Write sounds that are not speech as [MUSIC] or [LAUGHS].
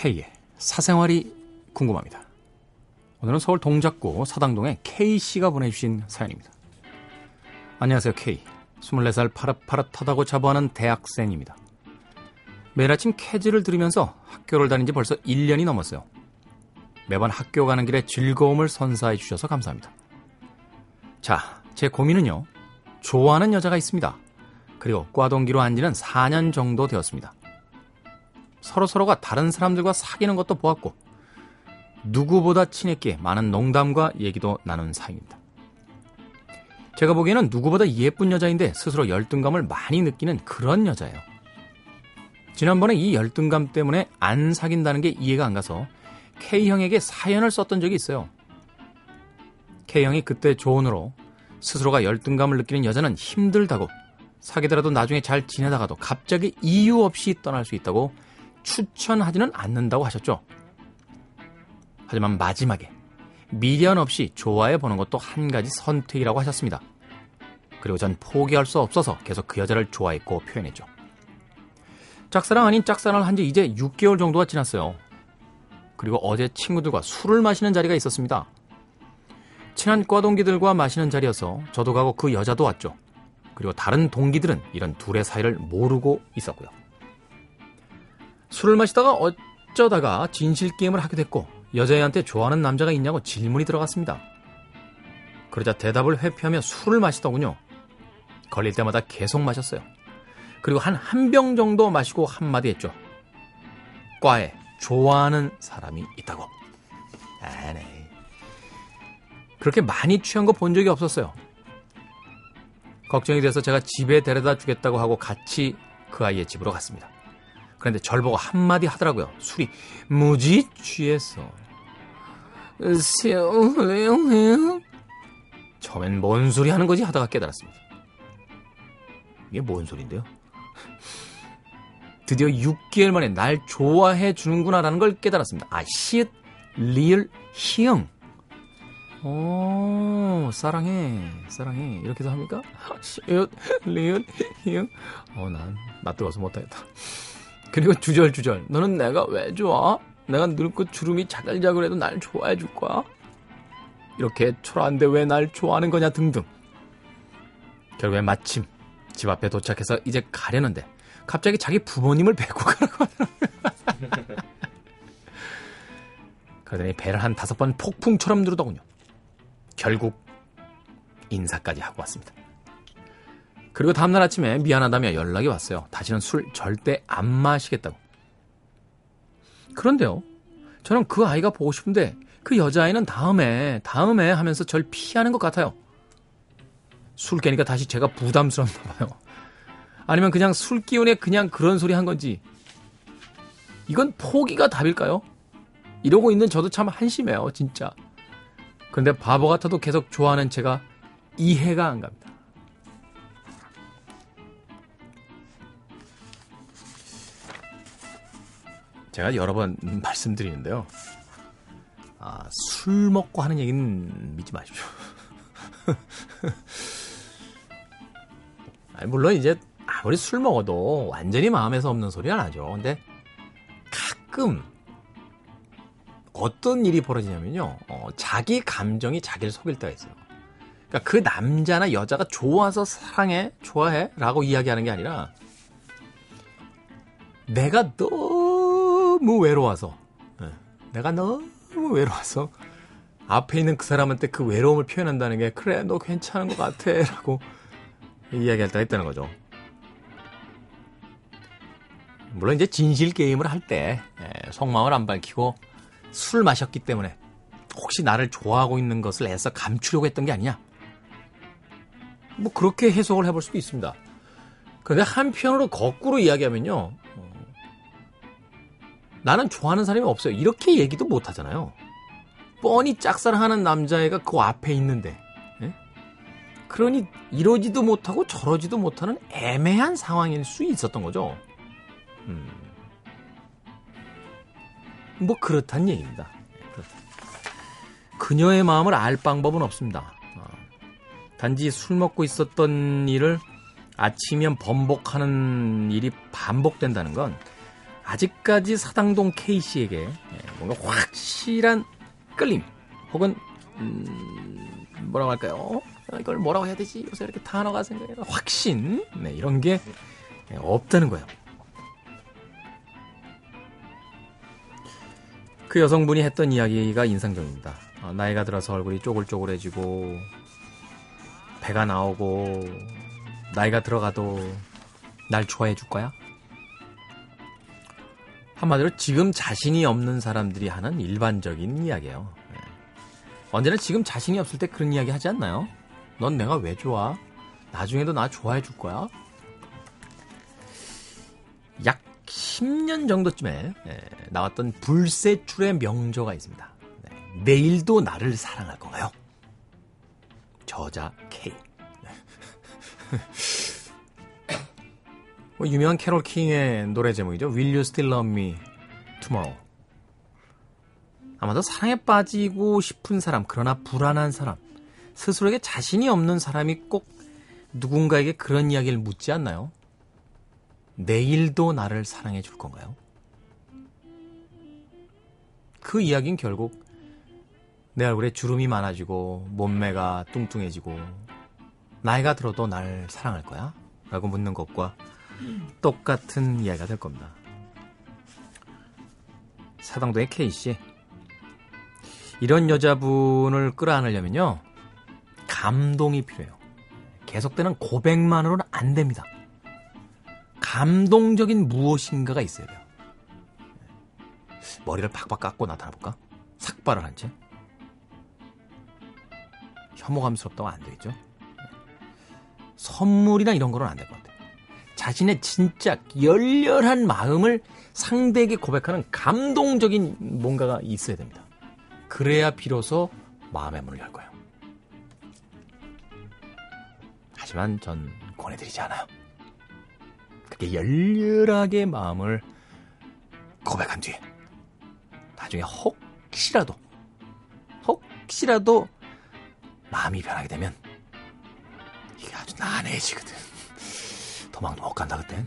K의 사생활이 궁금합니다. 오늘은 서울 동작구 사당동의 K씨가 보내주신 사연입니다. 안녕하세요, K. 24살 파릇파릇하다고 자부하는 대학생입니다. 매일 아침 캐즈를 들으면서 학교를 다닌 지 벌써 1년이 넘었어요. 매번 학교 가는 길에 즐거움을 선사해 주셔서 감사합니다. 자, 제 고민은요. 좋아하는 여자가 있습니다. 그리고 꽈동기로 한 지는 4년 정도 되었습니다. 서로서로가 다른 사람들과 사귀는 것도 보았고, 누구보다 친했기에 많은 농담과 얘기도 나눈 사이입니다. 제가 보기에는 누구보다 예쁜 여자인데 스스로 열등감을 많이 느끼는 그런 여자예요. 지난번에 이 열등감 때문에 안 사귄다는 게 이해가 안 가서 K형에게 사연을 썼던 적이 있어요. K형이 그때 조언으로 스스로가 열등감을 느끼는 여자는 힘들다고 사귀더라도 나중에 잘 지내다가도 갑자기 이유 없이 떠날 수 있다고 추천하지는 않는다고 하셨죠. 하지만 마지막에 미련 없이 좋아해 보는 것도 한 가지 선택이라고 하셨습니다. 그리고 전 포기할 수 없어서 계속 그 여자를 좋아했고 표현했죠. 짝사랑 아닌 짝사랑을 한 지 이제 6개월 정도가 지났어요. 그리고 어제 친구들과 술을 마시는 자리가 있었습니다. 친한 과 동기들과 마시는 자리여서 저도 가고 그 여자도 왔죠. 그리고 다른 동기들은 이런 둘의 사이를 모르고 있었고요. 술을 마시다가 어쩌다가 진실 게임을 하게 됐고 여자애한테 좋아하는 남자가 있냐고 질문이 들어갔습니다. 그러자 대답을 회피하며 술을 마시더군요. 걸릴 때마다 계속 마셨어요. 그리고 한 한 병 정도 마시고 한마디 했죠. 과에 좋아하는 사람이 있다고. 아, 네. 그렇게 많이 취한 거 본 적이 없었어요. 걱정이 돼서 제가 집에 데려다 주겠다고 하고 같이 그 아이의 집으로 갔습니다. 그런데 절 보고 한마디 하더라고요. 술이 무지 취했어. 세요 처음엔 뭔 소리 하는 거지 하다가 깨달았습니다. 이게 뭔 소린데요? 드디어 6개월 만에 날 좋아해 주는구나라는 걸 깨달았습니다. 아, 리을, 희응. 오, 사랑해, 사랑해. 이렇게도 합니까? 시읒, 리을, 희응. 어, 난, 낯뜨거워서 못하겠다. 그리고 주절주절. 너는 내가 왜 좋아? 내가 늙고 주름이 자글자글해도 날 좋아해 줄 거야? 이렇게 초라한데 왜 날 좋아하는 거냐 등등. 결국엔 마침 집 앞에 도착해서 이제 가려는데 갑자기 자기 부모님을 뵙고 가라고 하더라고요. 그러더니 배를 한 다섯 번 폭풍처럼 누르더군요. 결국 인사까지 하고 왔습니다. 그리고 다음날 아침에 미안하다며 연락이 왔어요. 다시는 술 절대 안 마시겠다고. 그런데요. 저는 그 아이가 보고 싶은데 그 여자아이는 다음에, 다음에 하면서 절 피하는 것 같아요. 술 깨니까 다시 제가 부담스럽나 봐요. 아니면 그냥 술 기운에 그냥 그런 소리 한 건지. 이건 포기가 답일까요? 이러고 있는 저도 참 한심해요, 진짜. 근데 바보 같아도 계속 좋아하는 제가 이해가 안 갑니다. 제가 여러 번 [LAUGHS] 말씀드리는데요. 아, 술 먹고 하는 얘기는 믿지 마십시오. [LAUGHS] 물론 이제 아무리 술 먹어도 완전히 마음에서 없는 소리 안 하죠. 근데 가끔 어떤 일이 벌어지냐면요. 어, 자기 감정이 자기를 속일 때가 있어요. 그러니까 그 남자나 여자가 좋아서 사랑해, 좋아해 라고 이야기하는 게 아니라 내가 너무 외로워서 네. 내가 너무 외로워서 앞에 있는 그 사람한테 그 외로움을 표현한다는 게 그래 너 괜찮은 것 같아 [LAUGHS] 라고 이야기할 때가 있다는 거죠. 물론 이제 진실 게임을 할때 예, 속마음을 안 밝히고 술 마셨기 때문에 혹시 나를 좋아하고 있는 것을 애써 감추려고 했던 게 아니냐. 뭐 그렇게 해석을 해볼 수도 있습니다. 그런데 한편으로 거꾸로 이야기하면요. 어, 나는 좋아하는 사람이 없어요. 이렇게 얘기도 못 하잖아요. 뻔히 짝사랑하는 남자애가 그 앞에 있는데. 예? 그러니 이러지도 못하고 저러지도 못하는 애매한 상황일 수 있었던 거죠. 음. 뭐 그렇단 얘기입니다. 그녀의 마음을 알 방법은 없습니다. 어. 단지 술 먹고 있었던 일을 아침이면 번복하는 일이 반복된다는 건 아직까지 사당동 K씨에게 예, 뭔가 확실한 끌림 혹은 음, 뭐라고 할까요? 이걸 뭐라고 해야 되지? 요새 이렇게 단어가 생각해 확신 네, 이런 게 없다는 거예요. 그 여성분이 했던 이야기가 인상적입니다. 아, 나이가 들어서 얼굴이 쪼글쪼글해지고 배가 나오고 나이가 들어가도 날 좋아해 줄 거야? 한마디로 지금 자신이 없는 사람들이 하는 일반적인 이야기예요. 네. 언제나 지금 자신이 없을 때 그런 이야기 하지 않나요? 넌 내가 왜 좋아? 나중에도 나 좋아해 줄 거야? 약 10년 정도쯤에 예, 나왔던 불세출의 명조가 있습니다. 네, 내일도 나를 사랑할 건가요? 저자 K. [LAUGHS] 뭐 유명한 캐롤 킹의 노래 제목이죠. Will You Still Love Me Tomorrow. 아마도 사랑에 빠지고 싶은 사람, 그러나 불안한 사람, 스스로에게 자신이 없는 사람이 꼭 누군가에게 그런 이야기를 묻지 않나요? 내일도 나를 사랑해 줄 건가요? 그 이야기는 결국 내 얼굴에 주름이 많아지고 몸매가 뚱뚱해지고 나이가 들어도 날 사랑할 거야? 라고 묻는 것과 똑같은 이야기가 될 겁니다. 사당도의 K씨. 이런 여자분을 끌어안으려면요. 감동이 필요해요. 계속되는 고백만으로는 안 됩니다. 감동적인 무엇인가가 있어야 돼요. 머리를 팍팍 깎고 나타나 볼까? 삭발을 한 채. 혐오감스럽다고 안 되겠죠? 선물이나 이런 거는 안 될 것 같아요. 자신의 진짜 열렬한 마음을 상대에게 고백하는 감동적인 뭔가가 있어야 됩니다. 그래야 비로소 마음의 문을 열 거예요. 하지만 전 권해드리지 않아요. 그렇게 열렬하게 마음을 고백한 뒤에 나중에 혹시라도 혹시라도 마음이 변하게 되면 이게 아주 난해해지거든. 도망도 못 간다 그땐.